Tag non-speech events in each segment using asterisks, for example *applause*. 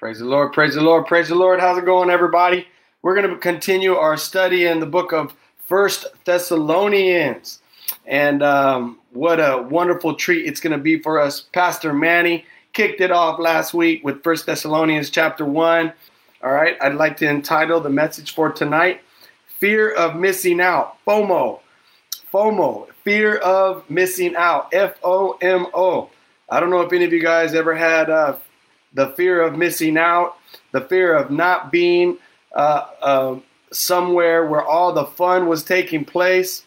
Praise the Lord, praise the Lord, praise the Lord. How's it going, everybody? We're going to continue our study in the book of First Thessalonians. And um, what a wonderful treat it's going to be for us. Pastor Manny kicked it off last week with First Thessalonians chapter 1. All right, I'd like to entitle the message for tonight Fear of Missing Out, FOMO. FOMO, fear of missing out, F O M O. I don't know if any of you guys ever had uh, the fear of missing out, the fear of not being uh, uh, somewhere where all the fun was taking place.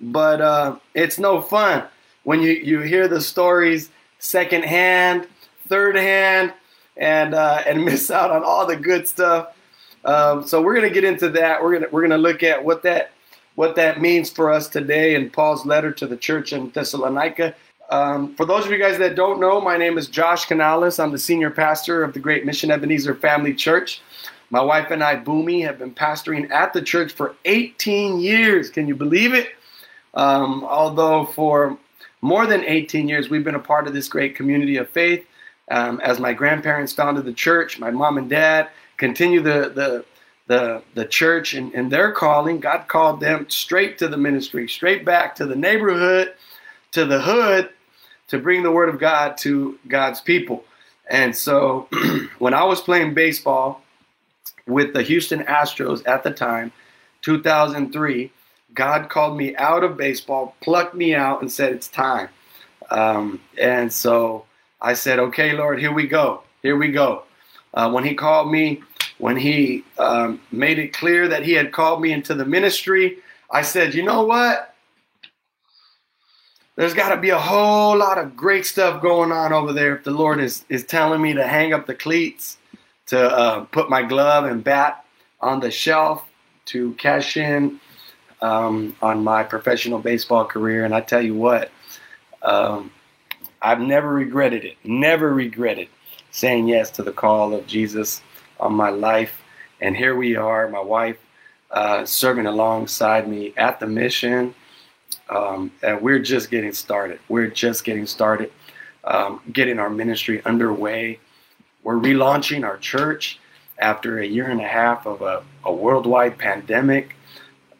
But uh, it's no fun when you, you hear the stories secondhand, third hand, and uh, and *laughs* miss out on all the good stuff. Um, so we're gonna get into that. We're gonna we're gonna look at what that what that means for us today in Paul's letter to the church in Thessalonica. Um, for those of you guys that don't know, my name is Josh Canales. I'm the senior pastor of the Great Mission Ebenezer Family Church. My wife and I, Boomy, have been pastoring at the church for 18 years. Can you believe it? Um, although for more than 18 years, we've been a part of this great community of faith. Um, as my grandparents founded the church, my mom and dad continue the, the, the, the church and, and their calling. God called them straight to the ministry, straight back to the neighborhood, to the hood, to bring the word of God to God's people. And so *clears throat* when I was playing baseball with the Houston Astros at the time, 2003, God called me out of baseball, plucked me out, and said, It's time. Um, and so I said, Okay, Lord, here we go. Here we go. Uh, when He called me, when He um, made it clear that He had called me into the ministry, I said, You know what? There's got to be a whole lot of great stuff going on over there if the Lord is, is telling me to hang up the cleats, to uh, put my glove and bat on the shelf, to cash in um, on my professional baseball career. And I tell you what, um, I've never regretted it, never regretted saying yes to the call of Jesus on my life. And here we are, my wife uh, serving alongside me at the mission um, and we're just getting started. We're just getting started, um, getting our ministry underway. We're relaunching our church after a year and a half of a, a worldwide pandemic.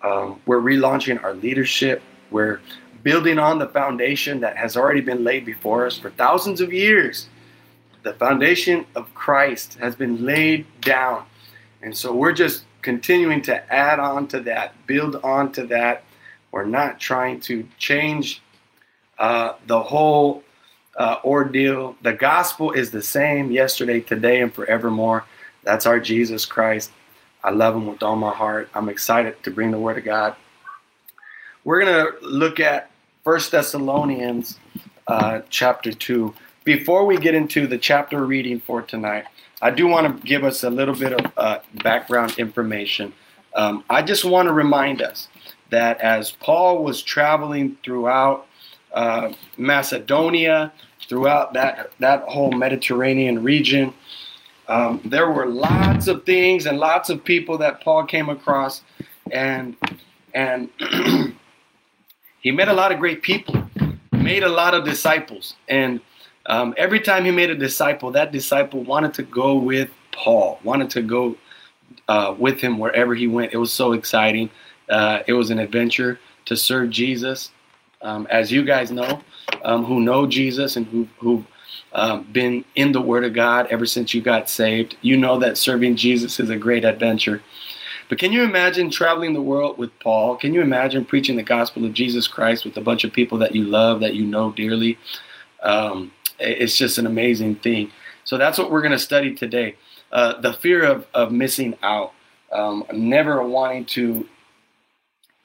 Um, we're relaunching our leadership. We're building on the foundation that has already been laid before us for thousands of years. The foundation of Christ has been laid down. And so we're just continuing to add on to that, build on to that, we're not trying to change uh, the whole uh, ordeal. The gospel is the same yesterday, today, and forevermore. That's our Jesus Christ. I love him with all my heart. I'm excited to bring the word of God. We're going to look at First Thessalonians uh, chapter 2. Before we get into the chapter reading for tonight, I do want to give us a little bit of uh, background information. Um, I just want to remind us that as Paul was traveling throughout uh, Macedonia, throughout that, that whole Mediterranean region, um, there were lots of things and lots of people that Paul came across, and and *clears throat* he met a lot of great people, made a lot of disciples, and um, every time he made a disciple, that disciple wanted to go with Paul, wanted to go uh, with him wherever he went. It was so exciting. Uh, it was an adventure to serve Jesus. Um, as you guys know, um, who know Jesus and who, who've um, been in the Word of God ever since you got saved, you know that serving Jesus is a great adventure. But can you imagine traveling the world with Paul? Can you imagine preaching the gospel of Jesus Christ with a bunch of people that you love, that you know dearly? Um, it's just an amazing thing. So that's what we're going to study today. Uh, the fear of, of missing out, um, never wanting to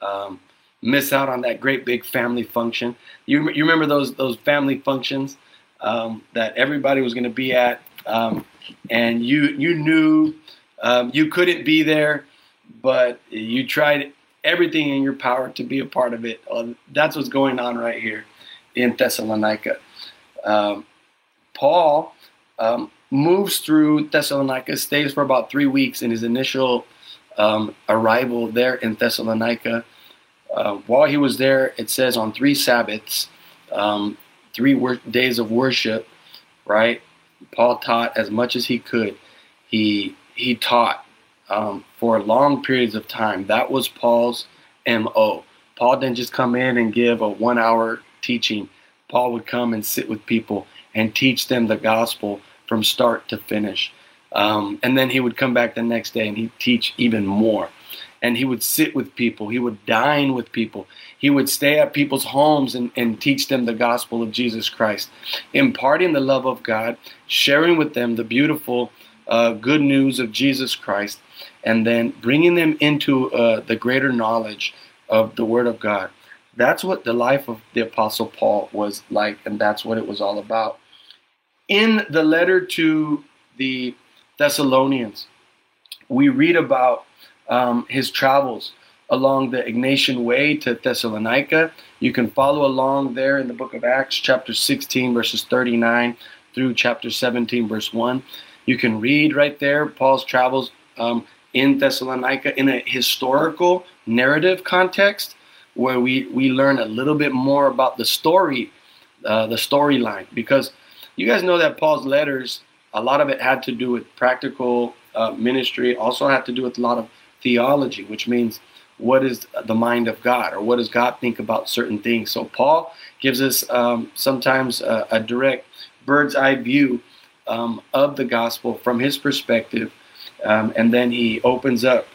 um, miss out on that great big family function. You, you remember those those family functions um, that everybody was going to be at, um, and you you knew um, you couldn't be there, but you tried everything in your power to be a part of it. Uh, that's what's going on right here in Thessalonica. Um, Paul um, moves through Thessalonica, stays for about three weeks in his initial um, arrival there in Thessalonica. Uh, while he was there, it says on three Sabbaths, um, three wor- days of worship, right? Paul taught as much as he could. He he taught um, for long periods of time. That was Paul's mo. Paul didn't just come in and give a one hour teaching. Paul would come and sit with people and teach them the gospel from start to finish. Um, and then he would come back the next day and he'd teach even more. And he would sit with people, he would dine with people, he would stay at people's homes and, and teach them the gospel of Jesus Christ, imparting the love of God, sharing with them the beautiful uh, good news of Jesus Christ, and then bringing them into uh, the greater knowledge of the Word of God. That's what the life of the Apostle Paul was like, and that's what it was all about. In the letter to the Thessalonians, we read about um, his travels along the Egnatian Way to Thessalonica. You can follow along there in the book of Acts, chapter 16, verses 39 through chapter 17, verse 1. You can read right there Paul's travels um, in Thessalonica in a historical narrative context where we, we learn a little bit more about the story, uh, the storyline. Because you guys know that Paul's letters, a lot of it had to do with practical uh, ministry, also had to do with a lot of theology, which means what is the mind of God or what does God think about certain things. So Paul gives us um, sometimes a, a, direct bird's eye view um, of the gospel from his perspective, um, and then he opens up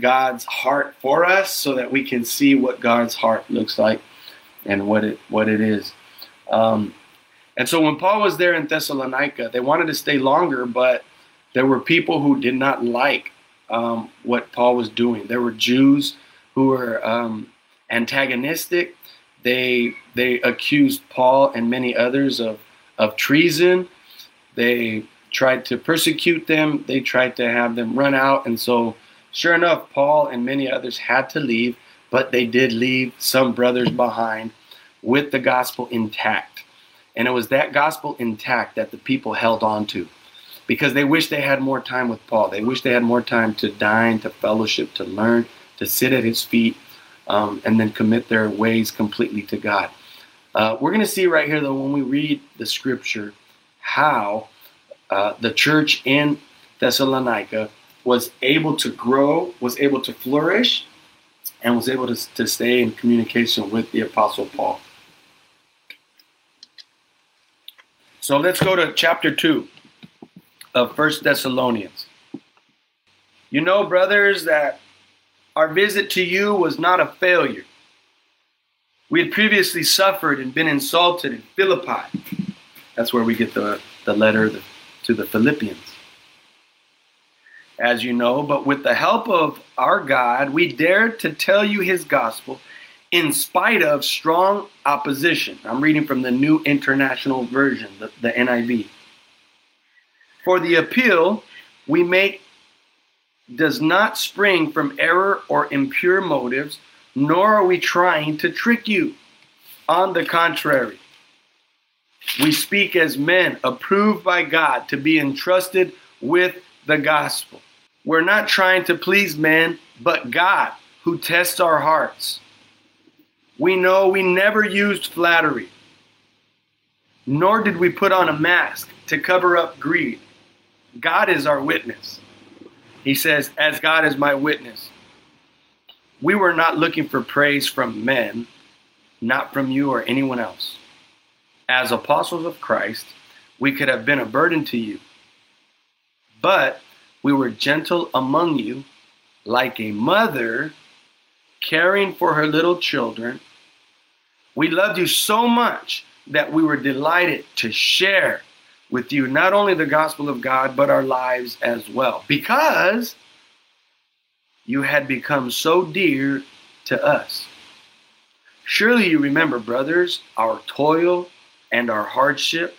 God's heart for us so that we can see what God's heart looks like and what it what it is. Um, and so when Paul was there in Thessalonica, they wanted to stay longer, but there were people who did not like um, what Paul was doing. There were Jews who were um, antagonistic. They they accused Paul and many others of of treason. They tried to persecute them. They tried to have them run out, and so Sure enough, Paul and many others had to leave, but they did leave some brothers behind with the gospel intact. And it was that gospel intact that the people held on to because they wished they had more time with Paul. They wished they had more time to dine, to fellowship, to learn, to sit at his feet, um, and then commit their ways completely to God. Uh, we're going to see right here, though, when we read the scripture, how uh, the church in Thessalonica was able to grow, was able to flourish, and was able to, to stay in communication with the Apostle Paul. So let's go to chapter 2 of First Thessalonians. You know, brothers, that our visit to you was not a failure. We had previously suffered and been insulted in Philippi. That's where we get the, the letter to the Philippians as you know, but with the help of our God, we dared to tell you his gospel in spite of strong opposition. I'm reading from the New International Version, the, the NIV. For the appeal we make does not spring from error or impure motives, nor are we trying to trick you. On the contrary, we speak as men approved by God to be entrusted with the gospel. We're not trying to please men, but God who tests our hearts. We know we never used flattery, nor did we put on a mask to cover up greed. God is our witness. He says, As God is my witness. We were not looking for praise from men, not from you or anyone else. As apostles of Christ, we could have been a burden to you. But we were gentle among you, like a mother caring for her little children. We loved you so much that we were delighted to share with you not only the gospel of God, but our lives as well, because you had become so dear to us. Surely you remember, brothers, our toil and our hardship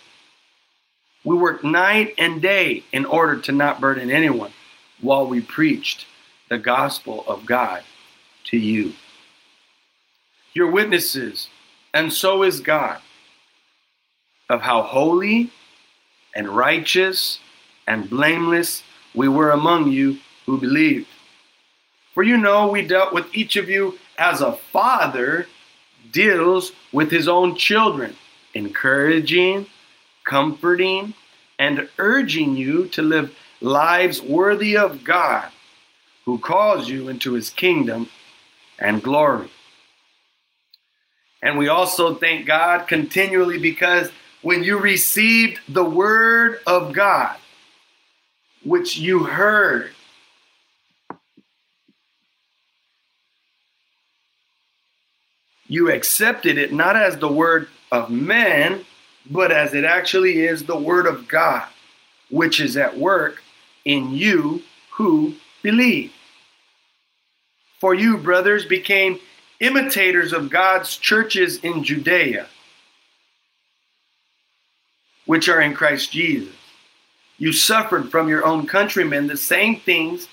we worked night and day in order to not burden anyone while we preached the gospel of God to you. You're witnesses, and so is God, of how holy and righteous and blameless we were among you who believed. For you know we dealt with each of you as a father deals with his own children, encouraging comforting, and urging you to live lives worthy of God who calls you into his kingdom and glory. And we also thank God continually because when you received the word of God, which you heard, you accepted it not as the word of man, but as it actually is the word of God, which is at work in you who believe. For you, brothers, became imitators of God's churches in Judea, which are in Christ Jesus. You suffered from your own countrymen the same things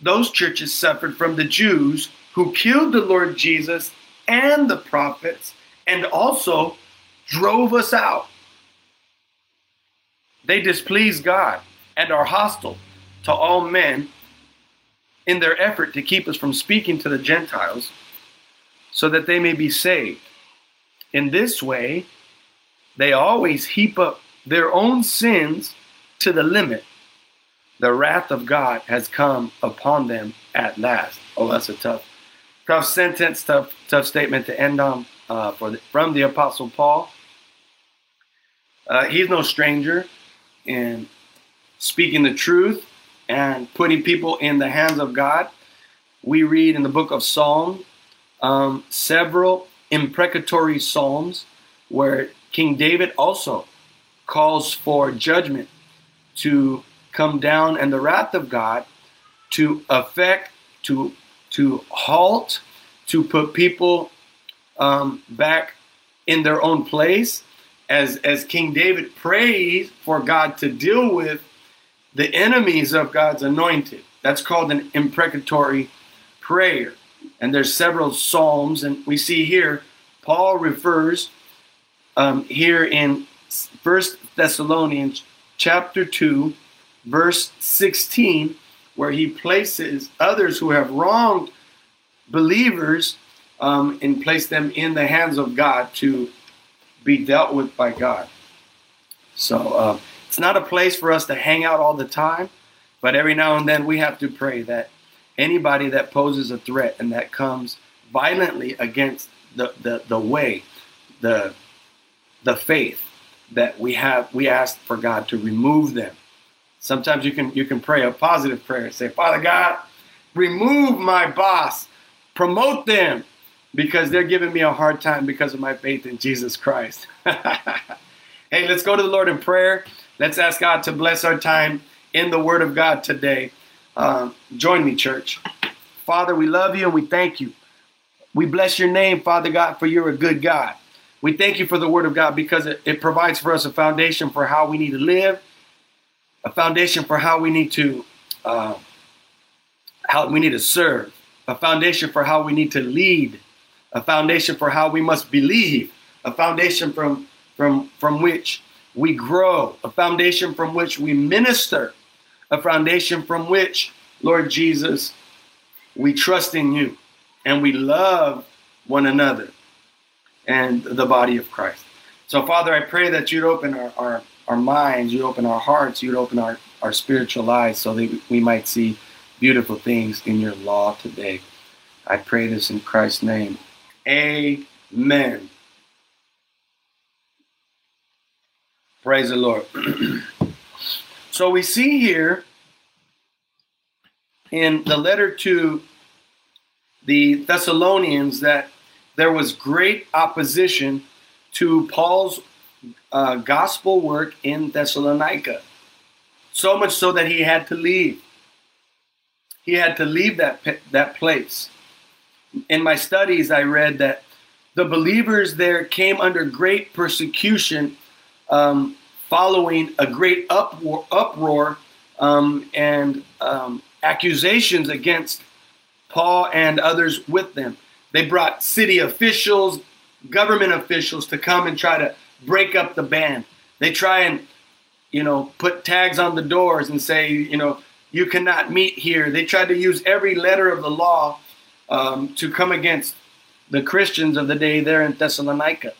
those churches suffered from the Jews who killed the Lord Jesus and the prophets and also drove us out. They displease God and are hostile to all men in their effort to keep us from speaking to the Gentiles so that they may be saved. In this way, they always heap up their own sins to the limit. The wrath of God has come upon them at last. Oh, that's a tough, tough sentence, tough, tough statement to end on uh, for the, from the Apostle Paul. Uh, he's no stranger in speaking the truth and putting people in the hands of God. We read in the book of Psalm um, several imprecatory psalms where King David also calls for judgment to come down and the wrath of God to affect, to to halt, to put people um, back in their own place. As as King David prays for God to deal with the enemies of God's anointed. That's called an imprecatory prayer. And there's several psalms, and we see here Paul refers um, here in First Thessalonians chapter 2, verse 16, where he places others who have wronged believers um, and place them in the hands of God to be dealt with by God. So uh, it's not a place for us to hang out all the time, but every now and then we have to pray that anybody that poses a threat and that comes violently against the, the, the way, the, the faith that we have, we ask for God to remove them. Sometimes you can you can pray a positive prayer. And say, Father God, remove my boss, promote them, because they're giving me a hard time because of my faith in Jesus Christ. *laughs* hey, let's go to the Lord in prayer. Let's ask God to bless our time in the Word of God today. Um, join me, church. Father, we love you and we thank you. We bless your name, Father God, for you're a good God. We thank you for the Word of God because it, it provides for us a foundation for how we need to live, a foundation for how we need to uh, how we need to serve, a foundation for how we need to lead, a foundation for how we must believe, a foundation from from from which we grow, a foundation from which we minister, a foundation from which, Lord Jesus, we trust in you and we love one another and the body of Christ. So, Father, I pray that you'd open our, our, our minds, you'd open our hearts, you'd open our, our spiritual eyes so that we might see beautiful things in your law today. I pray this in Christ's name. Amen. Praise the Lord. *clears throat* So we see here in the letter to the Thessalonians that there was great opposition to Paul's uh, gospel work in Thessalonica. So much so that he had to leave. He had to leave that, that place. In my studies, I read that the believers there came under great persecution um, following a great uproar, uproar um, and um, accusations against Paul and others with them. They brought city officials, government officials to come and try to break up the band. They try and, you know, put tags on the doors and say, you know, you cannot meet here. They tried to use every letter of the law um, to come against the Christians of the day there in Thessalonica.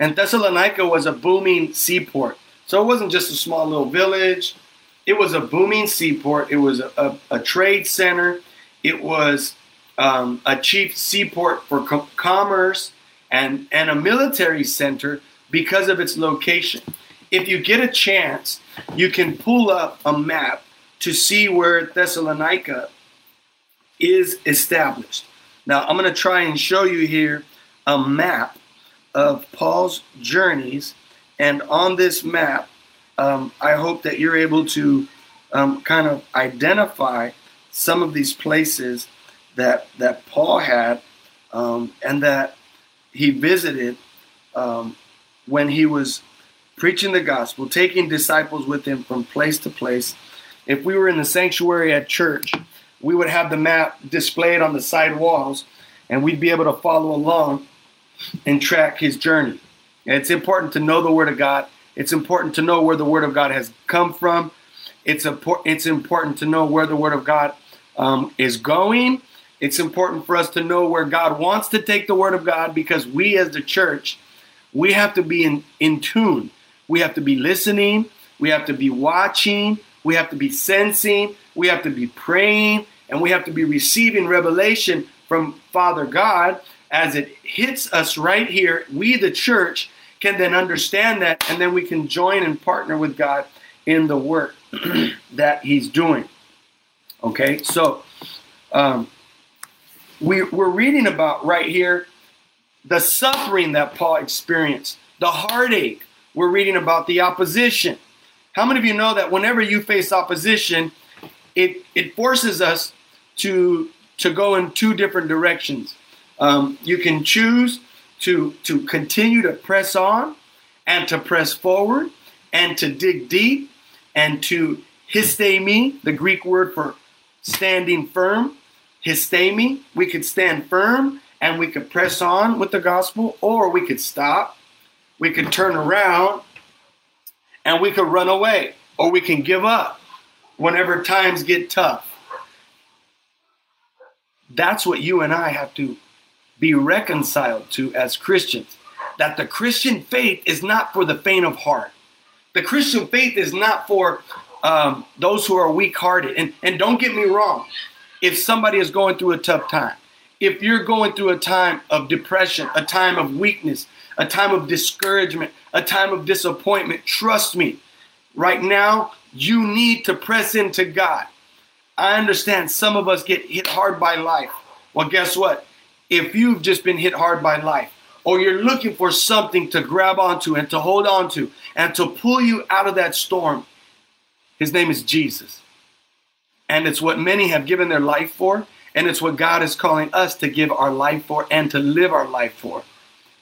And Thessalonica was a booming seaport. So it wasn't just a small little village. it was a booming seaport. It was a, a, a trade center. It was um, a chief seaport for co- commerce and, and a military center because of its location. If you get a chance, you can pull up a map to see where Thessalonica is established. Now, I'm going to try and show you here a map of Paul's journeys. And on this map, um, I hope that you're able to um, kind of identify some of these places that that Paul had um, and that he visited um, when he was preaching the gospel, taking disciples with him from place to place. If we were in the sanctuary at church, we would have the map displayed on the side walls, and we'd be able to follow along and track his journey. And it's important to know the Word of God. It's important to know where the Word of God has come from. It's, important. it's important to know where the Word of God um, is going. It's important for us to know where God wants to take the Word of God because we as the church, we have to be in, in tune. We have to be listening. We have to be watching. We have to be sensing. We have to be praying. And we have to be receiving revelation from Father God as it hits us right here. We, the church, can then understand that and then we can join and partner with God in the work *clears throat* that He's doing. Okay, so um, we, we're reading about right here the suffering that Paul experienced, the heartache. We're reading about the opposition. How many of you know that whenever you face opposition, it, it forces us to, to go in two different directions? Um, you can choose to, to continue to press on and to press forward and to dig deep and to histemi, the Greek word for standing firm, histemi. We could stand firm and we could press on with the gospel, or we could stop, we could turn around, and we could run away, or we can give up whenever times get tough. That's what you and I have to be reconciled to as Christians. That the Christian faith is not for the faint of heart. The Christian faith is not for um, those who are weak hearted. And, and don't get me wrong, if somebody is going through a tough time, if you're going through a time of depression, a time of weakness, a time of discouragement, a time of disappointment, trust me, right now, you need to press into God. I understand some of us get hit hard by life. Well, guess what? If you've just been hit hard by life, or you're looking for something to grab onto and to hold on to and to pull you out of that storm, his name is Jesus. And it's what many have given their life for. And it's what God is calling us to give our life for and to live our life for.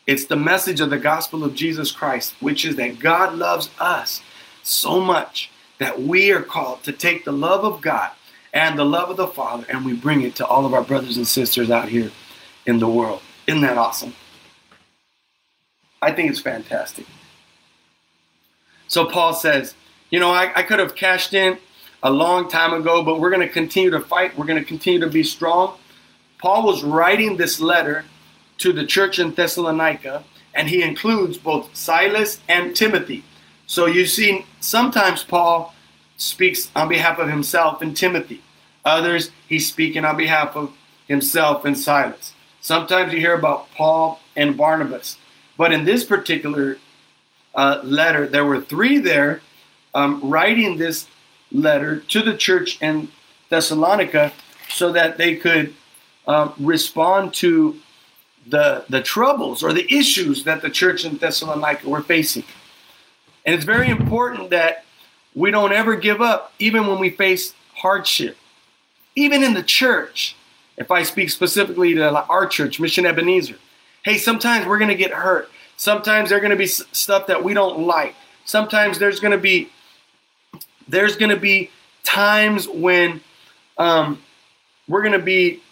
It's the message of the gospel of Jesus Christ, which is that God loves us so much that we are called to take the love of God and the love of the Father and we bring it to all of our brothers and sisters out here in the world. Isn't that awesome? I think it's fantastic. So Paul says, you know, I, I could have cashed in a long time ago, but we're going to continue to fight. We're going to continue to be strong. Paul was writing this letter to the church in Thessalonica, and he includes both Silas and Timothy. So you see, sometimes Paul speaks on behalf of himself and Timothy. Others, he's speaking on behalf of himself and Silas. Sometimes you hear about Paul and Barnabas. But in this particular uh, letter, there were three there um, writing this letter to the church in Thessalonica so that they could um, respond to the, the troubles or the issues that the church in Thessalonica were facing. And it's very important that we don't ever give up, even when we face hardship. Even in the church, if I speak specifically to our church, Mission Ebenezer, hey, sometimes we're going to get hurt. Sometimes there's going to be stuff that we don't like. Sometimes there's going to be there's going to be times when um, we're going to be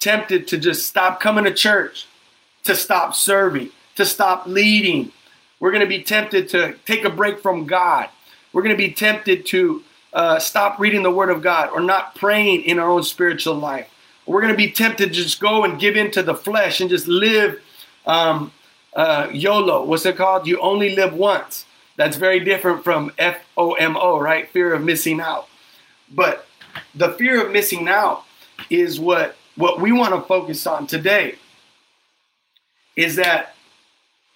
tempted to just stop coming to church, to stop serving, to stop leading. We're going to be tempted to take a break from God. We're going to be tempted to uh, stop reading the Word of God or not praying in our own spiritual life. We're going to be tempted to just go and give into the flesh and just live um, uh, YOLO. What's it called? You only live once. That's very different from FOMO, right? Fear of missing out. But the fear of missing out is what what we want to focus on today. Is that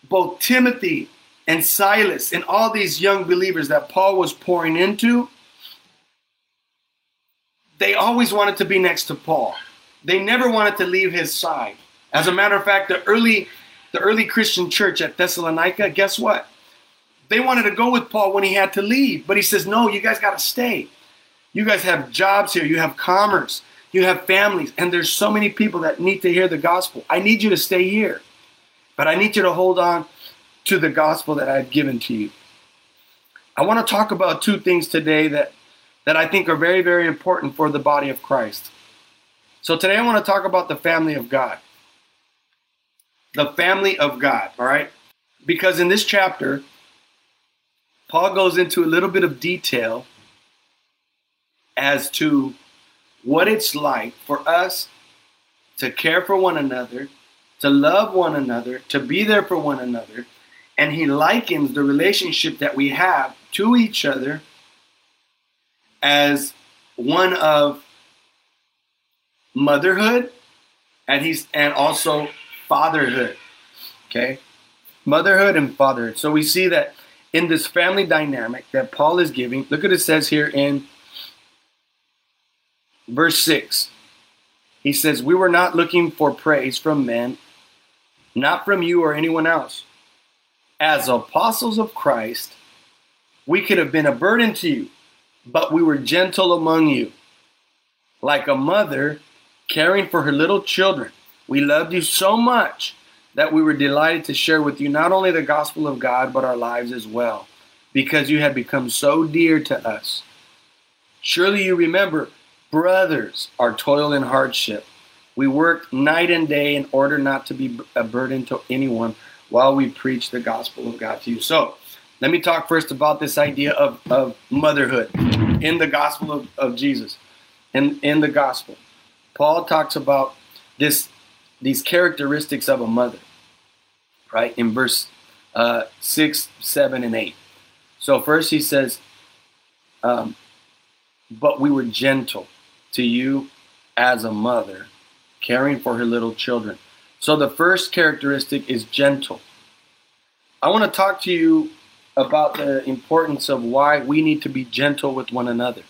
both Timothy and Silas and all these young believers that Paul was pouring into, they always wanted to be next to Paul. They never wanted to leave his side. As a matter of fact, the early the early Christian church at Thessalonica, guess what? They wanted to go with Paul when he had to leave, but he says, "No, you guys got to stay. You guys have jobs here, you have commerce, you have families, and there's so many people that need to hear the gospel. I need you to stay here. But I need you to hold on to the gospel that I've given to you. I want to talk about two things today that, that I think are very, very important for the body of Christ. So today I want to talk about the family of God. The family of God, all right? Because in this chapter, Paul goes into a little bit of detail as to what it's like for us to care for one another, to love one another, to be there for one another, and he likens the relationship that we have to each other as one of motherhood and he's and also fatherhood okay? Motherhood and fatherhood. So we see that in this family dynamic that paul is giving look at it says here in verse 6 he says we were not looking for praise from men not from you or anyone else. As apostles of Christ, we could have been a burden to you, but we were gentle among you, like a mother caring for her little children. We loved you so much that we were delighted to share with you not only the gospel of God, but our lives as well, because you had become so dear to us. Surely you remember, brothers, our toil and hardship. We worked night and day in order not to be a burden to anyone while we preach the gospel of God to you. So, let me talk first about this idea of, of motherhood in the gospel of, of Jesus. In, in the gospel, Paul talks about this these characteristics of a mother, right? In verse uh, 6, 7, and 8. So, first he says, um, But we were gentle to you as a mother, caring for her little children. So the first characteristic is gentle. I want to talk to you about the importance of why we need to be gentle with one another.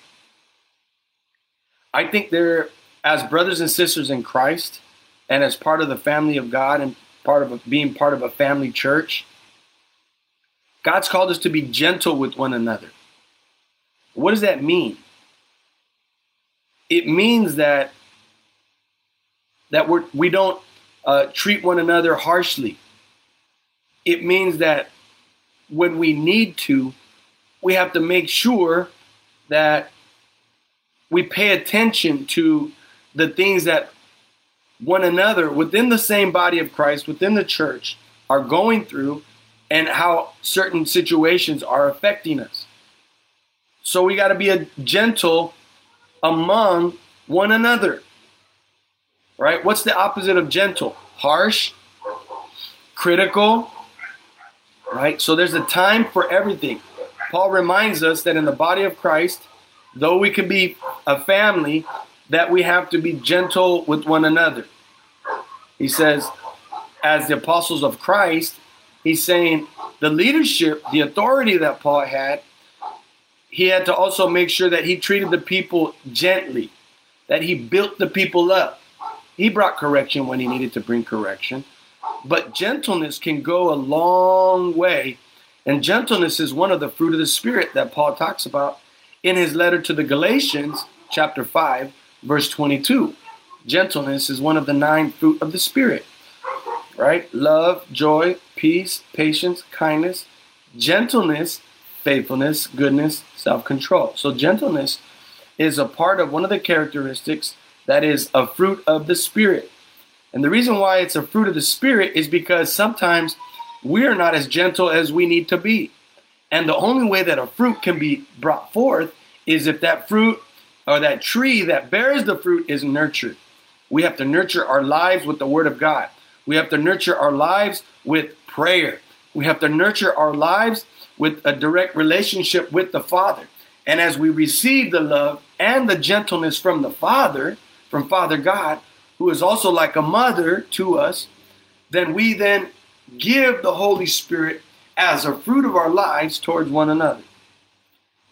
I think there, as brothers and sisters in Christ, and as part of the family of God and part of a, being part of a family church, God's called us to be gentle with one another. What does that mean? It means that that we're, we don't uh, treat one another harshly. It means that when we need to, we have to make sure that we pay attention to the things that one another within the same body of Christ, within the church, are going through and how certain situations are affecting us. So we got to be a gentle among one another right? What's the opposite of gentle? Harsh, critical, right? So there's a time for everything. Paul reminds us that in the body of Christ, though we can be a family, that we have to be gentle with one another. He says, as the apostles of Christ, he's saying the leadership, the authority that Paul had, he had to also make sure that he treated the people gently, that he built the people up. He brought correction when he needed to bring correction. But gentleness can go a long way. And gentleness is one of the fruit of the Spirit that Paul talks about in his letter to the Galatians, chapter 5, verse 22. Gentleness is one of the nine fruit of the Spirit, right? Love, joy, peace, patience, kindness, gentleness, faithfulness, goodness, self control. So, gentleness is a part of one of the characteristics that is a fruit of the Spirit. And the reason why it's a fruit of the Spirit is because sometimes we are not as gentle as we need to be. And the only way that a fruit can be brought forth is if that fruit or that tree that bears the fruit is nurtured. We have to nurture our lives with the Word of God. We have to nurture our lives with prayer. We have to nurture our lives with a direct relationship with the Father. And as we receive the love and the gentleness from the Father, from Father God, who is also like a mother to us, then we then give the Holy Spirit as a fruit of our lives towards one another.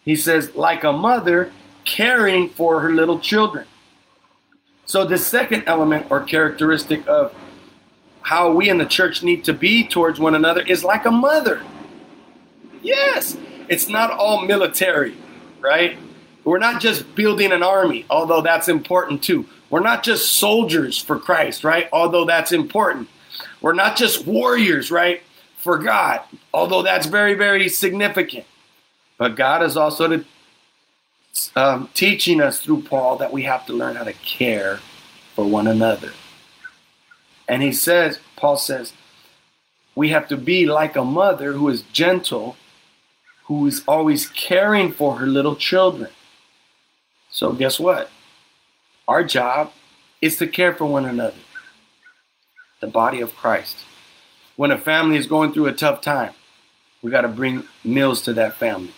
He says, like a mother caring for her little children. So, the second element or characteristic of how we in the church need to be towards one another is like a mother. Yes, it's not all military, right? We're not just building an army, although that's important too. We're not just soldiers for Christ, right? Although that's important. We're not just warriors, right? For God, although that's very, very significant. But God is also to, um, teaching us through Paul that we have to learn how to care for one another. And he says, Paul says, we have to be like a mother who is gentle, who is always caring for her little children. So, guess what? Our job is to care for one another, the body of Christ. When a family is going through a tough time, we got to bring meals to that family.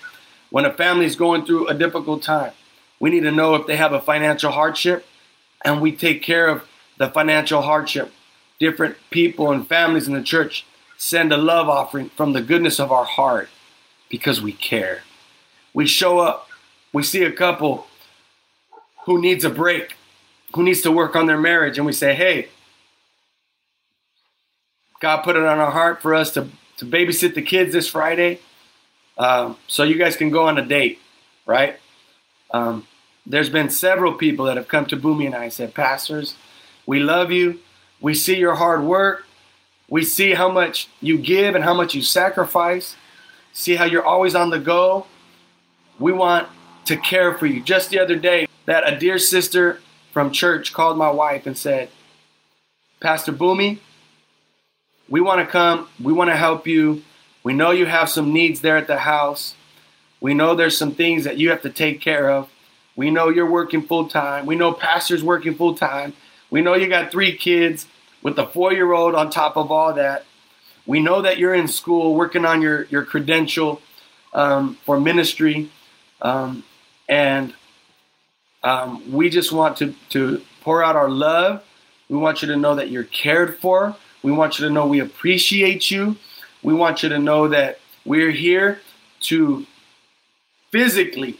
When a family is going through a difficult time, we need to know if they have a financial hardship and we take care of the financial hardship. Different people and families in the church send a love offering from the goodness of our heart because we care. We show up, we see a couple who needs a break, who needs to work on their marriage, and we say, hey, God put it on our heart for us to, to babysit the kids this Friday. Um, so you guys can go on a date, right? Um, there's been several people that have come to Boomy and I and said, Pastors, we love you. We see your hard work. We see how much you give and how much you sacrifice. See how you're always on the go. We want to care for you. Just the other day, that a dear sister from church called my wife and said, Pastor Boomy, we want to come. We want to help you. We know you have some needs there at the house. We know there's some things that you have to take care of. We know you're working full time. We know pastor's working full time. We know you got three kids with a four year old on top of all that. We know that you're in school working on your, your credential um, for ministry. Um, and um, we just want to, to pour out our love. We want you to know that you're cared for. We want you to know we appreciate you. We want you to know that we're here to physically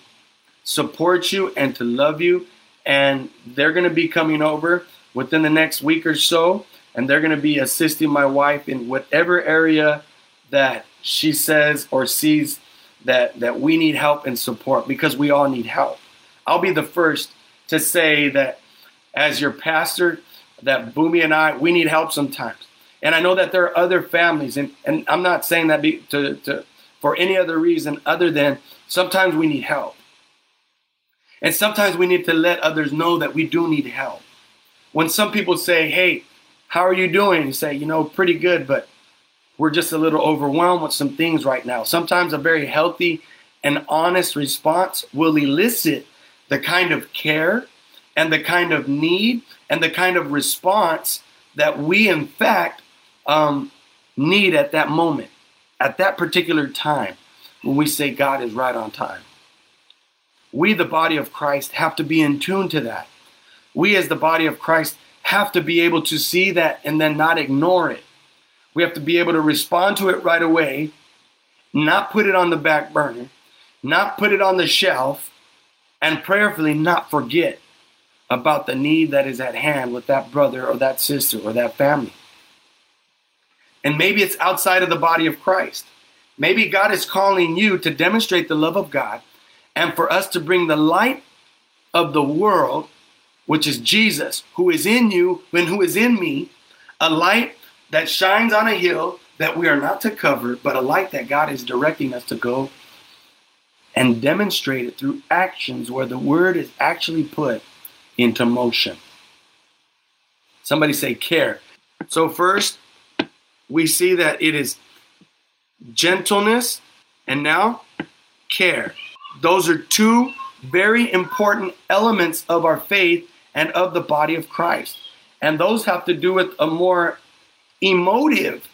support you and to love you. And they're going to be coming over within the next week or so, and they're going to be assisting my wife in whatever area that she says or sees that that we need help and support because we all need help. I'll be the first to say that as your pastor, that Boomy and I, we need help sometimes. And I know that there are other families, and, and I'm not saying that be, to, to, for any other reason other than sometimes we need help. And sometimes we need to let others know that we do need help. When some people say, Hey, how are you doing? You say, You know, pretty good, but we're just a little overwhelmed with some things right now. Sometimes a very healthy and honest response will elicit the kind of care and the kind of need and the kind of response that we, in fact, um, need at that moment, at that particular time, when we say God is right on time. We, the body of Christ, have to be in tune to that. We, as the body of Christ, have to be able to see that and then not ignore it. We have to be able to respond to it right away, not put it on the back burner, not put it on the shelf, and prayerfully not forget about the need that is at hand with that brother or that sister or that family. And maybe it's outside of the body of Christ. Maybe God is calling you to demonstrate the love of God and for us to bring the light of the world, which is Jesus, who is in you and who is in me, a light that shines on a hill that we are not to cover, but a light that God is directing us to go and demonstrate it through actions where the word is actually put into motion. Somebody say care. So, first, we see that it is gentleness and now care. Those are two very important elements of our faith and of the body of Christ. And those have to do with a more emotive,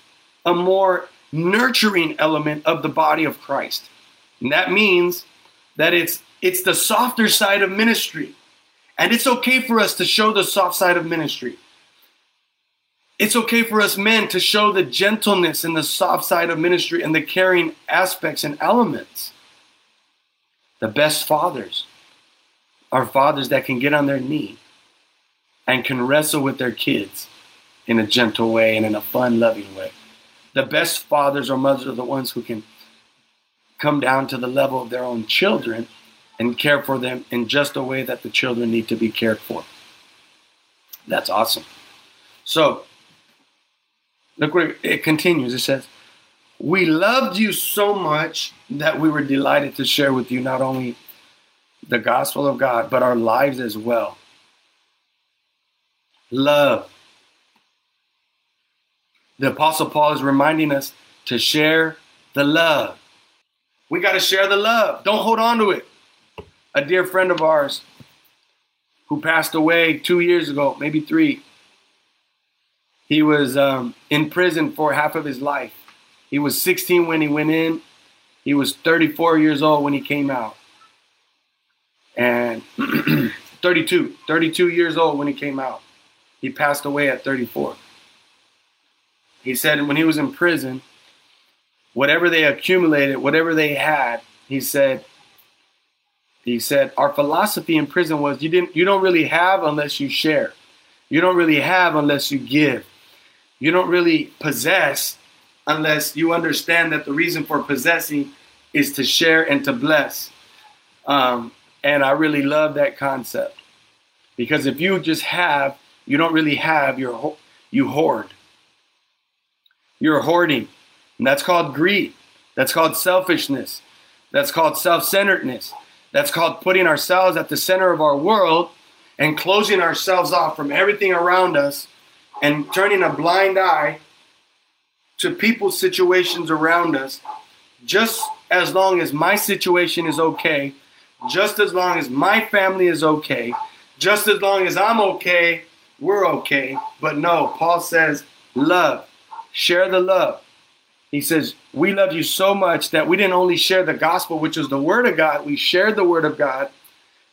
a more nurturing element of the body of Christ. And that means that it's it's the softer side of ministry. And it's okay for us to show the soft side of ministry. It's okay for us men to show the gentleness and the soft side of ministry and the caring aspects and elements. The best fathers are fathers that can get on their knee and can wrestle with their kids in a gentle way and in a fun, loving way. The best fathers or mothers are the ones who can come down to the level of their own children and care for them in just a way that the children need to be cared for. That's awesome. So, look where it continues. It says, We loved you so much that we were delighted to share with you not only the gospel of God, but our lives as well. Love. The Apostle Paul is reminding us to share the love. We got to share the love. Don't hold on to it a dear friend of ours who passed away two years ago, maybe three. He was um, in prison for half of his life. He was 16 when he went in. He was 34 years old when he came out. And *clears throat* 32, 32 years old when he came out. He passed away at 34. He said when he was in prison, whatever they accumulated, whatever they had, he said, he said, Our philosophy in prison was you didn't you don't really have unless you share. You don't really have unless you give. You don't really possess unless you understand that the reason for possessing is to share and to bless. Um, and I really love that concept because if you just have, you don't really have. You're you hoard. You're hoarding, and that's called greed. That's called selfishness. That's called self-centeredness. That's called putting ourselves at the center of our world and closing ourselves off from everything around us and turning a blind eye to people's situations around us just as long as my situation is okay, just as long as my family is okay, just as long as I'm okay, we're okay. But no, Paul says, love, share the love. He says, We love you so much that we didn't only share the gospel, which is the word of God, we shared the word of God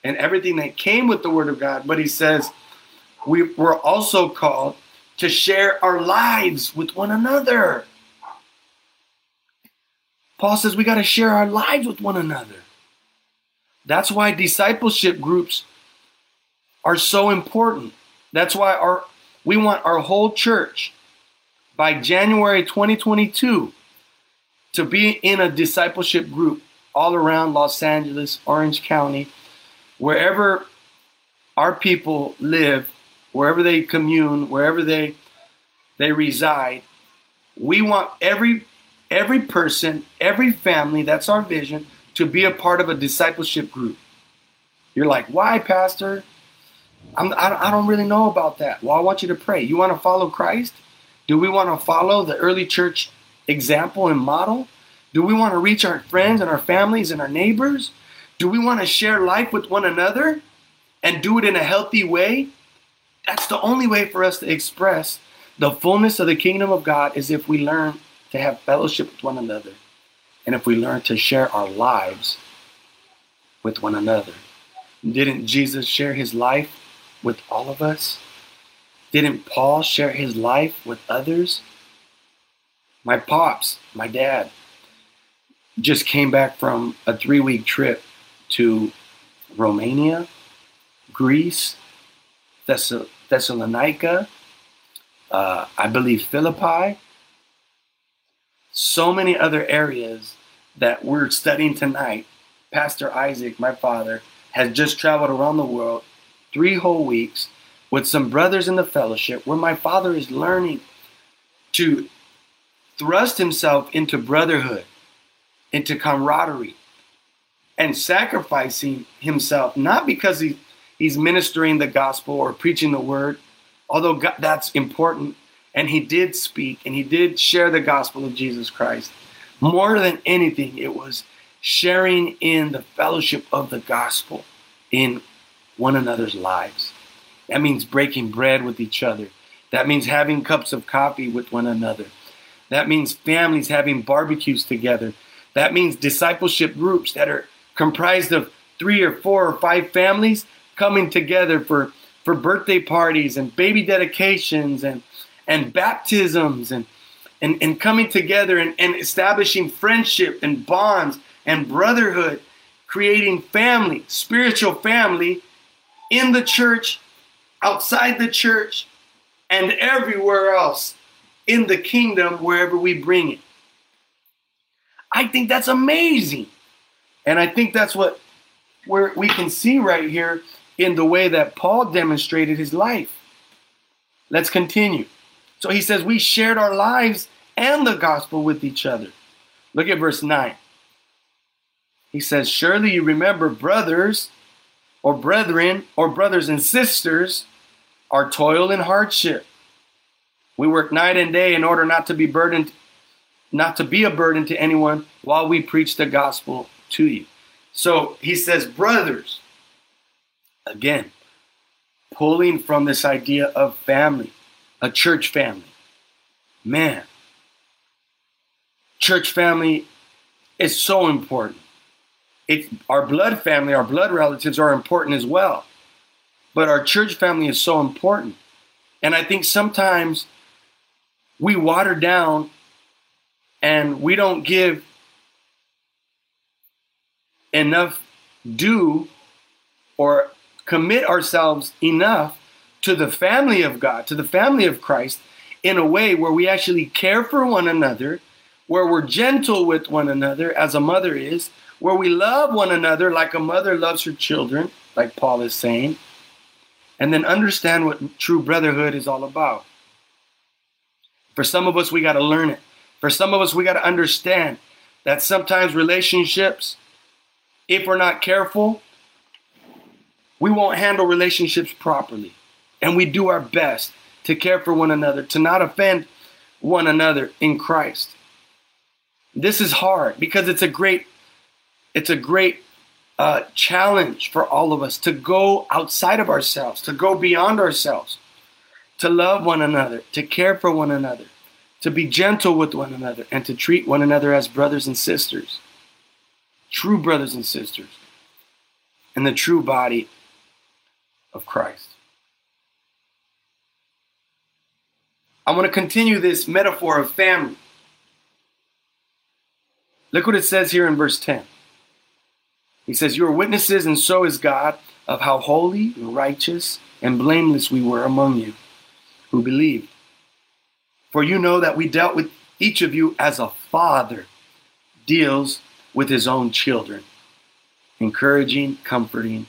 and everything that came with the word of God. But he says, We were also called to share our lives with one another. Paul says we got to share our lives with one another. That's why discipleship groups are so important. That's why our we want our whole church by January 2022 to be in a discipleship group all around Los Angeles, Orange County, wherever our people live, wherever they commune, wherever they they reside. We want every every person, every family, that's our vision, to be a part of a discipleship group. You're like, why, Pastor? I'm, I, I don't really know about that. Well, I want you to pray. You want to follow Christ? Do we want to follow the early church example and model? Do we want to reach our friends and our families and our neighbors? Do we want to share life with one another and do it in a healthy way? That's the only way for us to express the fullness of the kingdom of God is if we learn to have fellowship with one another and if we learn to share our lives with one another. Didn't Jesus share his life with all of us? Didn't Paul share his life with others? My pops, my dad, just came back from a three week trip to Romania, Greece, Thess- Thessalonica, uh, I believe Philippi, so many other areas that we're studying tonight. Pastor Isaac, my father, has just traveled around the world three whole weeks with some brothers in the fellowship where my father is learning to thrust himself into brotherhood, into camaraderie, and sacrificing himself, not because he, he's ministering the gospel or preaching the word, although God, that's important. And he did speak and he did share the gospel of Jesus Christ. More than anything, it was sharing in the fellowship of the gospel in one another's lives. That means breaking bread with each other. That means having cups of coffee with one another. That means families having barbecues together. That means discipleship groups that are comprised of three or four or five families coming together for, for birthday parties and baby dedications and, and baptisms and, and, and coming together and, and establishing friendship and bonds and brotherhood, creating family, spiritual family in the church, outside the church, and everywhere else in the kingdom wherever we bring it. I think that's amazing. And I think that's what we can see right here in the way that Paul demonstrated his life. Let's continue. So he says, We shared our lives and the gospel with each other. Look at verse 9. He says, Surely you remember, brothers or brethren or brothers and sisters, our toil and hardship. We work night and day in order not to be burdened, not to be a burden to anyone while we preach the gospel to you. So he says, brothers, again, pulling from this idea of family, a church family. Man, church family is so important. It, our blood family, our blood relatives are important as well. But our church family is so important. And I think sometimes we water down and we don't give enough due or commit ourselves enough to the family of God, to the family of Christ, in a way where we actually care for one another, where we're gentle with one another, as a mother is, where we love one another like a mother loves her children, like Paul is saying, and then understand what true brotherhood is all about. For some of us, we got to learn it. For some of us, we got to understand that sometimes relationships, if we're not careful, we won't handle relationships properly. And we do our best to care for one another, to not offend one another in Christ. This is hard because it's a great it's a great uh, challenge for all of us to go outside of ourselves, to go beyond ourselves to love one another, to care for one another, to be gentle with one another, and to treat one another as brothers and sisters, true brothers and sisters, and the true body of Christ. I want to continue this metaphor of family. Look what it says here in verse 10. He says, You are witnesses, and so is God, of how holy, righteous, and blameless we were among you who believed. For you know that we dealt with each of you as a father deals with his own children, encouraging, comforting,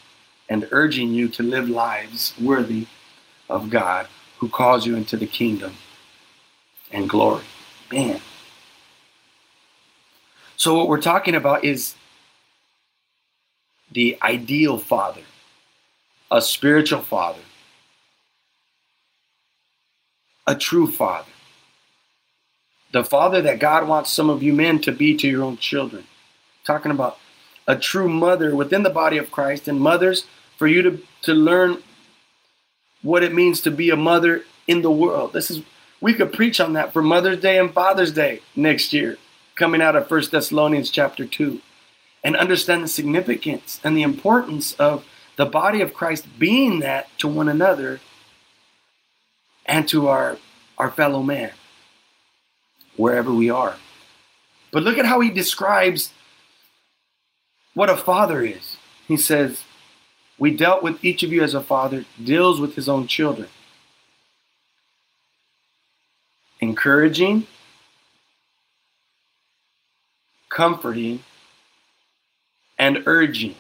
and urging you to live lives worthy of God who calls you into the kingdom and glory. Man. So, what we're talking about is the ideal father, a spiritual father a true father. The father that God wants some of you men to be to your own children. Talking about a true mother within the body of Christ and mothers for you to, to learn what it means to be a mother in the world. This is we could preach on that for Mother's Day and Father's Day next year, coming out of First Thessalonians chapter 2, and understand the significance and the importance of the body of Christ being that to one another and to our, our fellow man, wherever we are. But look at how he describes what a father is. He says, We dealt with each of you as a father deals with his own children. Encouraging, comforting, and urging.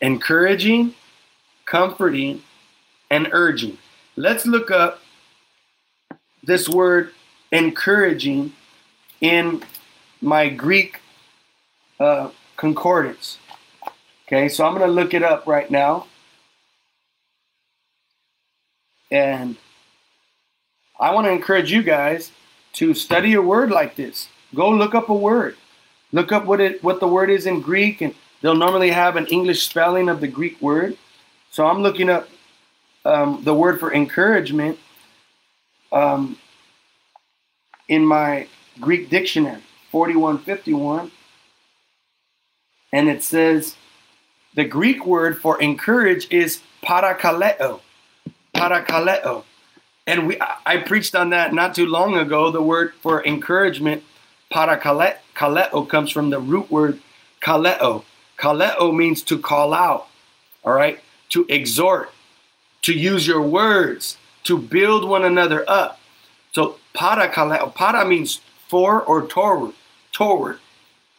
Encouraging, comforting, and urging. Let's look up this word encouraging in my Greek uh, concordance. Okay, so I'm going to look it up right now. And I want to encourage you guys to study a word like this. Go look up a word. Look up what it what the word is in Greek and they'll normally have an English spelling of the Greek word. So I'm looking up um, the word for encouragement, um, in my Greek dictionary, 4151, and it says the Greek word for encourage is parakaleo. Parakaleo. And we, I preached on that not too long ago. The word for encouragement, parakaleo, comes from the root word kaleo. Kaleo means to call out, all right? To exhort, to use your words, to build one another up. So parakaleo, para means for or toward, toward,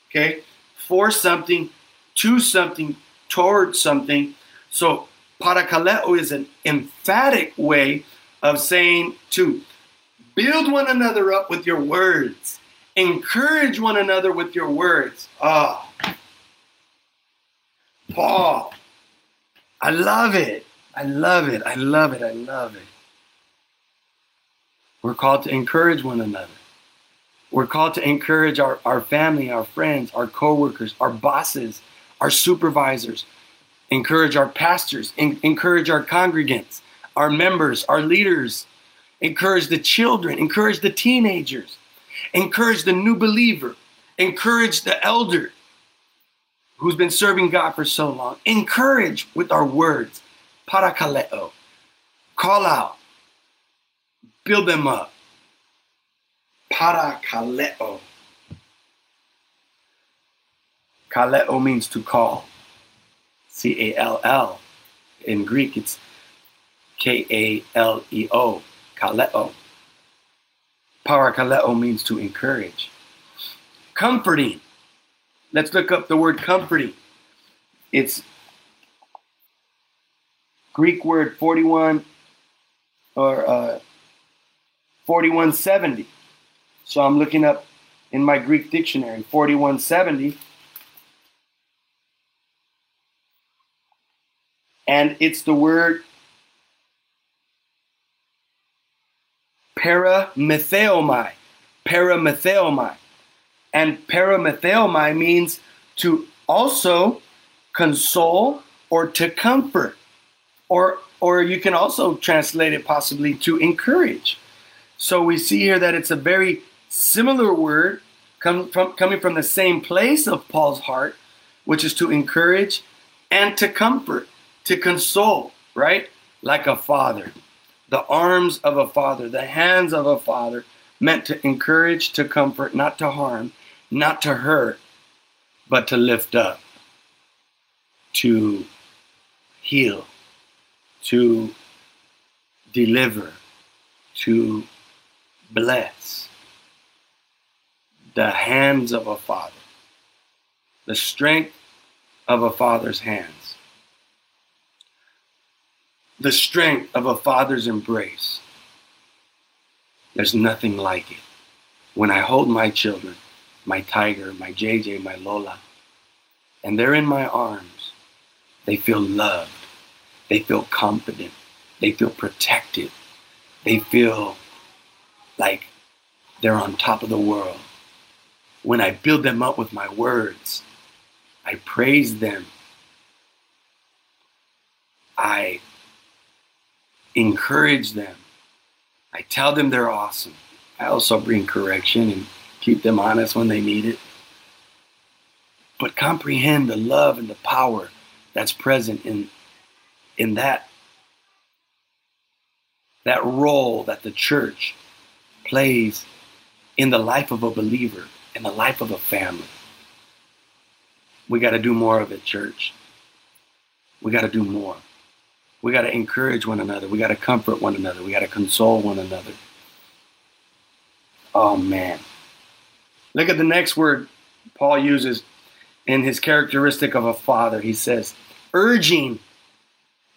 okay? For something, to something, towards something. So parakaleo is an emphatic way of saying to build one another up with your words, encourage one another with your words. Ah, oh. Paul, I love it. I love it. I love it. I love it. We're called to encourage one another. We're called to encourage our, our family, our friends, our coworkers, our bosses, our supervisors, encourage our pastors, encourage our congregants, our members, our leaders, encourage the children, encourage the teenagers, encourage the new believer, encourage the elder who's been serving God for so long. Encourage with our words, parakaleo, call out, build them up. Parakaleo. Kaleo Kaleo means to call. C A L L. In Greek, it's K A L E O. Kaleo. Parakaleo means to encourage. Comforting. Let's look up the word comforting. It's Greek word 41 or uh, 4170. So I'm looking up in my Greek dictionary 4170 and it's the word parametheomai. Parametheomai. And parametheomai means to also console or to comfort. Or, or you can also translate it possibly to encourage. So we see here that it's a very similar word come from, coming from the same place of Paul's heart, which is to encourage and to comfort to console, right? Like a father. The arms of a father, the hands of a father, meant to encourage, to comfort, not to harm, not to hurt, but to lift up, to heal, to deliver, to bless. The hands of a father, the strength of a father's hands the strength of a father's embrace. There's nothing like it. When I hold my children, my tiger, my JJ, my Lola, and they're in my arms, they feel loved. They feel confident. They feel protected. They feel like they're on top of the world. When I build them up with my words, I praise them. I encourage them. I tell them they're awesome. I also bring correction and keep them honest when they need it. But comprehend the love and the power that's present in, in that, that role that the church plays in the life of a believer, in the life of a family. We got to do more of it, church. We got to do more. We got to encourage one another. We got to comfort one another. We got to console one another. Oh, man. Look at the next word Paul uses in his characteristic of a father. He says, urging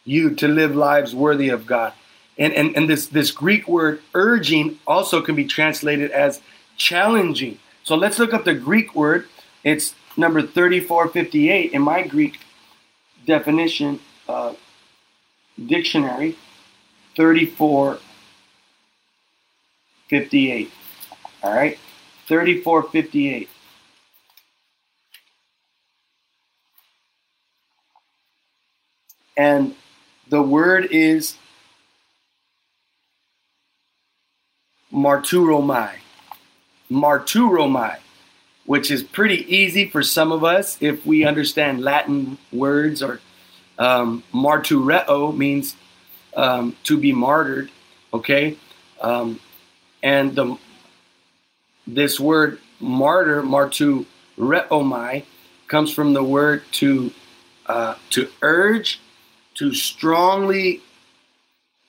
you to live lives worthy of God. And, and, and this, this Greek word urging also can be translated as challenging. So let's look up the Greek word. It's number 3458 in my Greek definition. Uh, dictionary 3458. All right? 3458. And the word is marturomai. Marturomai, which is pretty easy for some of us if we understand Latin words. Or um, martureo means um, to be martyred. Okay, um, and the this word martyr, martureomai, comes from the word to uh, to urge, to strongly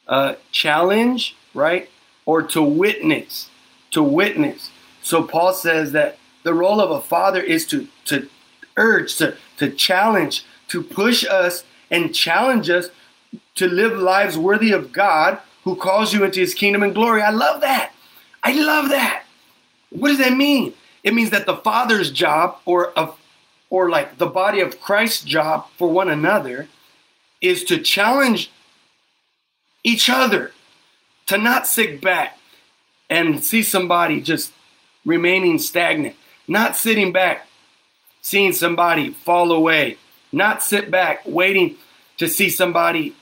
uh, challenge, right, or to witness, to witness. So Paul says that the role of a father is to to urge, to to challenge, to push us and challenge us to live lives worthy of God who calls you into his kingdom and glory. I love that. I love that. What does that mean? It means that the father's job or of or like the body of Christ's job for one another is to challenge each other to not sit back and see somebody just remaining stagnant, not sitting back, seeing somebody fall away, not sit back waiting to see somebody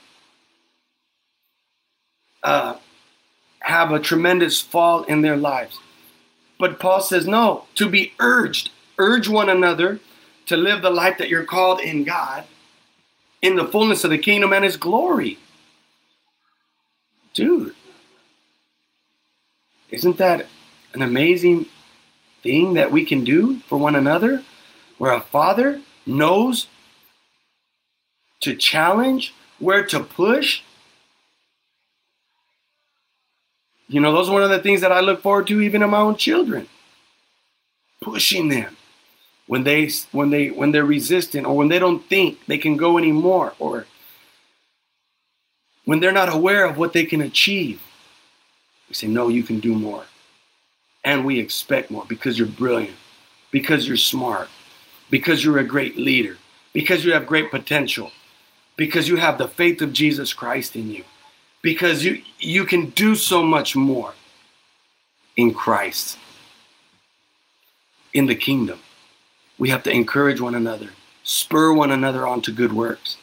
uh, have a tremendous fall in their lives. But Paul says, no, to be urged, urge one another to live the life that you're called in God in the fullness of the kingdom and his glory. Dude, isn't that an amazing thing that we can do for one another? Where a father knows to challenge, where to push. You know, those are one of the things that I look forward to even in my own children. Pushing them when they when they when they're resistant or when they don't think they can go anymore or when they're not aware of what they can achieve. We say, no, you can do more. And we expect more because you're brilliant, because you're smart, because you're a great leader, because you have great potential, because you have the faith of Jesus Christ in you, because you, you can do so much more in Christ, in the kingdom. We have to encourage one another, spur one another on to good works,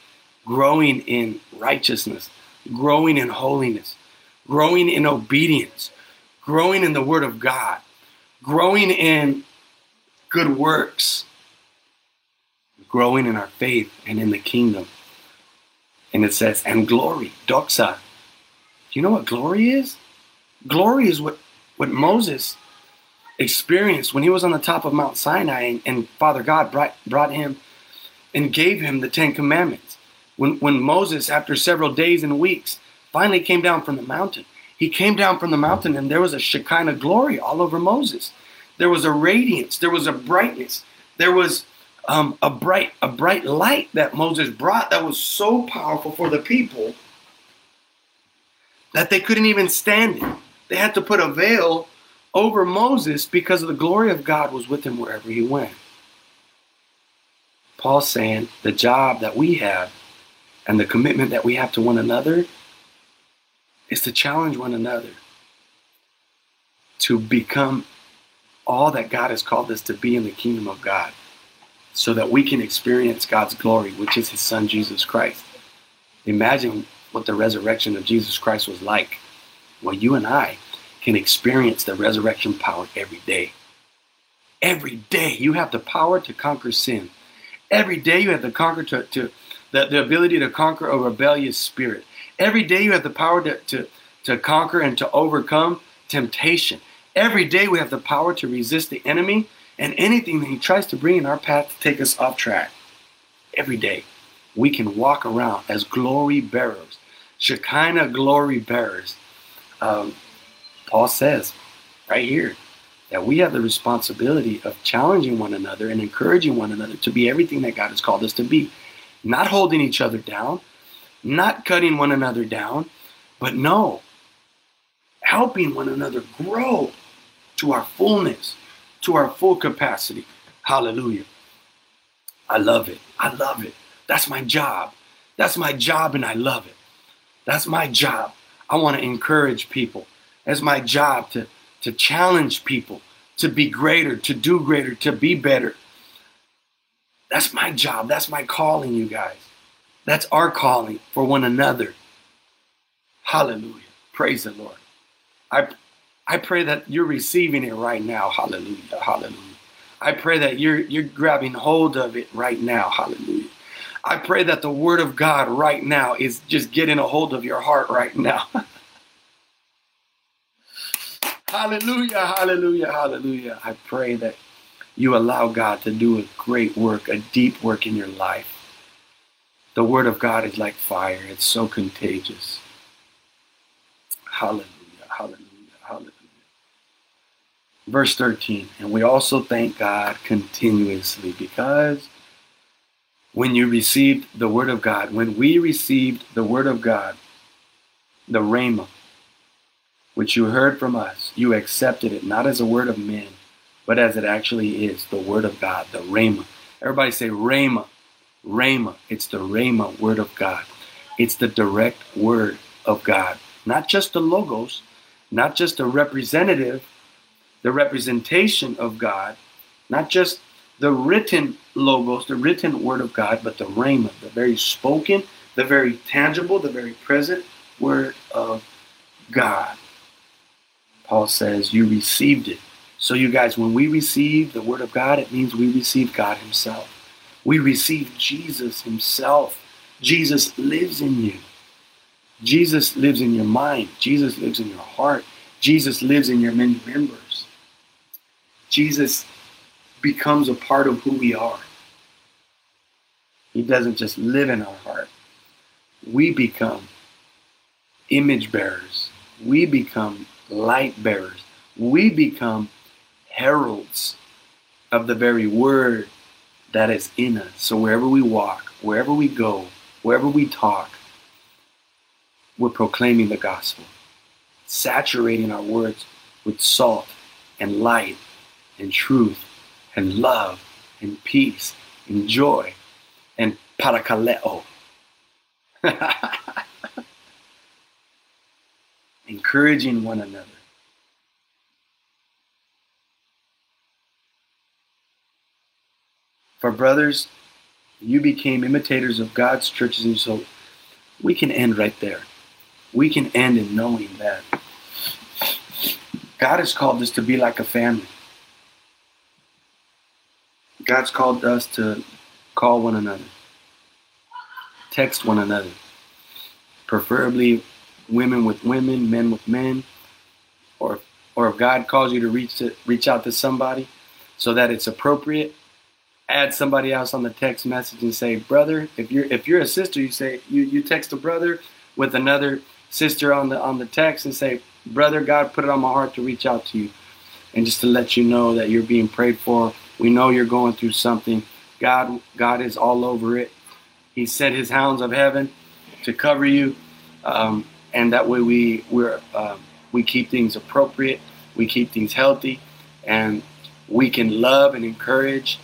growing in righteousness, growing in holiness, growing in obedience, growing in the Word of God, growing in good works, growing in our faith and in the kingdom. And it says, and glory, doxa. Do you know what glory is? Glory is what, what Moses experienced when he was on the top of Mount Sinai and, and Father God brought, brought him and gave him the Ten Commandments. When, when Moses, after several days and weeks, finally came down from the mountain, he came down from the mountain and there was a Shekinah glory all over Moses. There was a radiance, there was a brightness, there was um, a bright a bright light that Moses brought that was so powerful for the people that they couldn't even stand it. They had to put a veil over Moses because the glory of God was with him wherever he went. Paul's saying the job that we have and the commitment that we have to one another is to challenge one another to become all that God has called us to be in the kingdom of God so that we can experience God's glory, which is his son Jesus Christ. Imagine what the resurrection of Jesus Christ was like. Well, you and I can experience the resurrection power every day. Every day you have the power to conquer sin. Every day you have the conquer to, to the, the ability to conquer a rebellious spirit. Every day you have the power to, to, to conquer and to overcome temptation. Every day we have the power to resist the enemy and anything that he tries to bring in our path to take us off track. Every day we can walk around as glory bearers, Shekinah glory bearers. Um, Paul says right here that we have the responsibility of challenging one another and encouraging one another to be everything that God has called us to be. Not holding each other down, not cutting one another down, but no, helping one another grow to our fullness, to our full capacity. Hallelujah. I love it. I love it. That's my job. That's my job, and I love it. That's my job. I want to encourage people as my job to, to challenge people to be greater, to do greater, to be better. That's my job. That's my calling, you guys. That's our calling for one another. Hallelujah. Praise the Lord. I, I pray that you're receiving it right now. Hallelujah. Hallelujah. I pray that you're you're grabbing hold of it right now. Hallelujah. I pray that the word of God right now is just getting a hold of your heart right now. *laughs* hallelujah. Hallelujah. Hallelujah. I pray that you allow God to do a great work, a deep work in your life. The word of God is like fire. It's so contagious. Hallelujah. Hallelujah. Hallelujah. Verse 13. And we also thank God continuously because when you received the word of God, when we received the word of God, the Rhema, which you heard from us, you accepted it not as a word of men, but as it actually is, the word of God, the Rhema. Everybody say Rhema. Rhema. It's the Rhema word of God. It's the direct word of God. Not just the logos, not just the representative, the representation of God, not just the written logos, the written word of God, but the rhema, the very spoken, the very tangible, the very present word of God. Paul says, You received it. So, you guys, when we receive the word of God, it means we receive God Himself. We receive Jesus Himself. Jesus lives in you. Jesus lives in your mind. Jesus lives in your heart. Jesus lives in your many members. Jesus becomes a part of who we are. He doesn't just live in our heart. We become image bearers. We become light bearers. We become heralds of the very word that is in us. So wherever we walk, wherever we go, wherever we talk, we're proclaiming the gospel, saturating our words with salt and light and truth and love and peace and joy and parakaleo. *laughs* Encouraging one another. For brothers, you became imitators of God's churches, and so we can end right there we can end in knowing that God has called us to be like a family. God's called us to call one another, text one another, preferably women with women, men with men, or or if God calls you to reach to, reach out to somebody so that it's appropriate, add somebody else on the text message and say, brother, if you're if you're a sister, you say you, you text a brother with another sister on the on the text and say, brother, God put it on my heart to reach out to you, and just to let you know that you're being prayed for. We know you're going through something. God, God is all over it. He sent His hounds of heaven to cover you, um, and that way we we're uh, we keep things appropriate, we keep things healthy, and we can love and encourage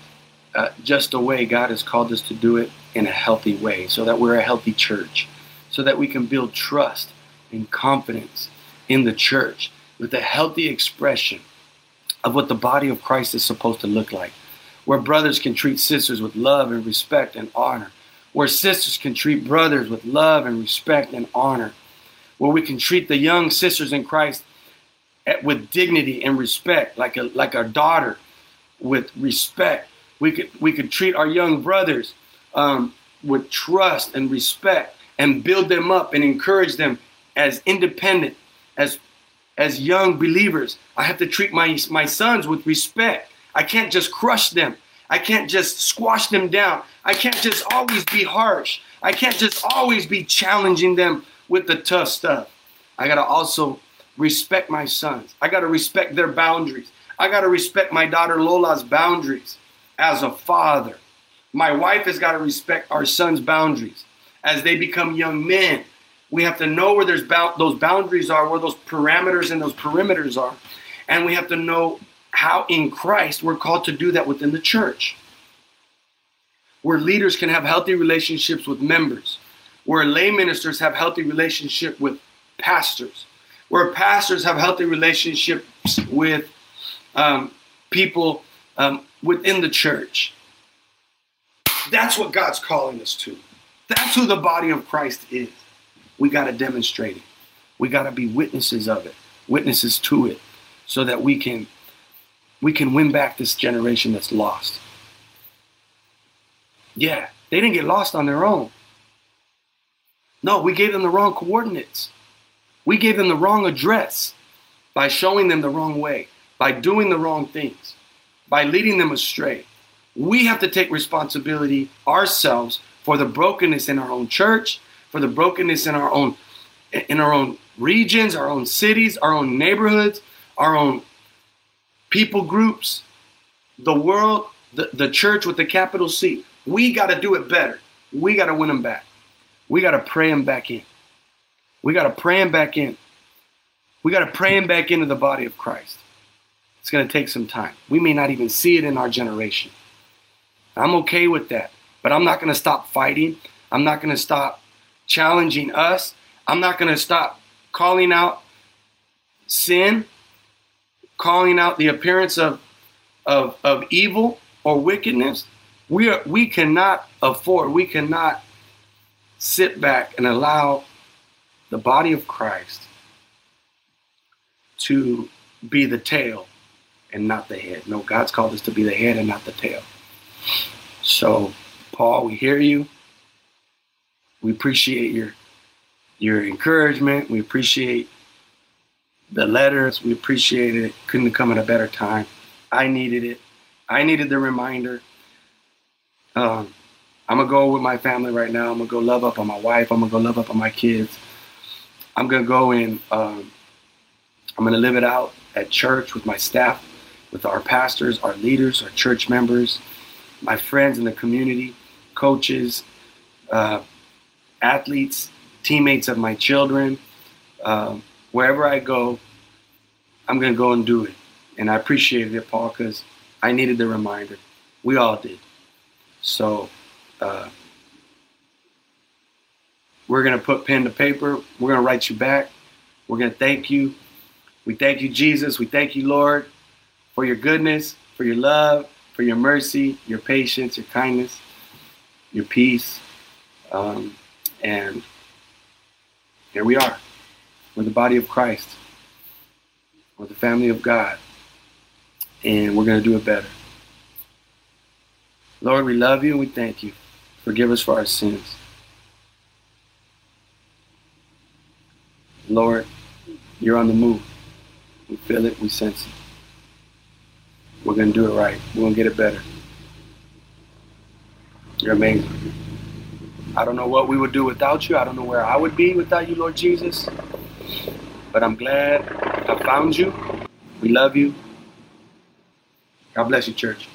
uh, just the way God has called us to do it in a healthy way, so that we're a healthy church, so that we can build trust and confidence in the church with a healthy expression of what the body of Christ is supposed to look like. Where brothers can treat sisters with love and respect and honor. Where sisters can treat brothers with love and respect and honor. Where we can treat the young sisters in Christ with dignity and respect, like a like our daughter, with respect. We could we could treat our young brothers um, with trust and respect, and build them up and encourage them as independent, as as young believers, I have to treat my my sons with respect. I can't just crush them. I can't just squash them down. I can't just always be harsh. I can't just always be challenging them with the tough stuff. I got to also respect my sons. I got to respect their boundaries. I got to respect my daughter Lola's boundaries as a father. My wife has got to respect our sons' boundaries as they become young men. We have to know where there's those boundaries are, where those parameters and those perimeters are. And we have to know how in Christ we're called to do that within the church. Where leaders can have healthy relationships with members, where lay ministers have healthy relationship with pastors, where pastors have healthy relationships with um, people um, within the church. That's what God's calling us to. That's who the body of Christ is we got to demonstrate it. We got to be witnesses of it, witnesses to it. so that we can we can win back this generation that's lost. Yeah, they didn't get lost on their own. No, we gave them the wrong coordinates. We gave them the wrong address by showing them the wrong way, by doing the wrong things, by leading them astray. We have to take responsibility ourselves for the brokenness in our own church, for the brokenness in our own in our own regions, our own cities, our own neighborhoods, our own people groups, the world, the, the church with the capital C. We got to do it better. We got to win them back. We got to pray them back in. We got to pray them back in. We got to pray them back into the body of Christ. It's going to take some time. We may not even see it in our generation. I'm okay with that. But I'm not going to stop fighting. I'm not going to stop challenging us. I'm not going to stop calling out sin, calling out the appearance of, of, of evil or wickedness. We, are, we cannot afford, we cannot sit back and allow the body of Christ to be the tail and not the head. No, God's called us to be the head and not the tail. So, Paul, we hear you. We appreciate your your encouragement. We appreciate the letters. We appreciate it. Couldn't have come at a better time. I needed it. I needed the reminder. Um, I'm gonna go with my family right now. I'm gonna go love up on my wife. I'm gonna go love up on my kids. I'm gonna go and um, I'm gonna live it out at church with my staff, with our pastors, our leaders, our church members, my friends in the community, coaches, uh, athletes, teammates of my children. Uh, wherever I go, I'm gonna go and do it. And I appreciated it, Paul, because I needed the reminder. We all did. So uh, we're going to put pen to paper. We're going to write you back. We're going to thank you. We thank you, Jesus. We thank you, Lord, for your goodness, for your love, for your mercy, your patience, your kindness, your peace. Um, and here we are. We're the body of Christ. We're the family of God. And we're going to do it better. Lord, we love you and we thank you. Forgive us for our sins. Lord, you're on the move. We feel it, we sense it. We're going to do it right. We're going to get it better. You're amazing. I don't know what we would do without you. I don't know where I would be without you, Lord Jesus. But I'm glad I found you. We love you. God bless you, church.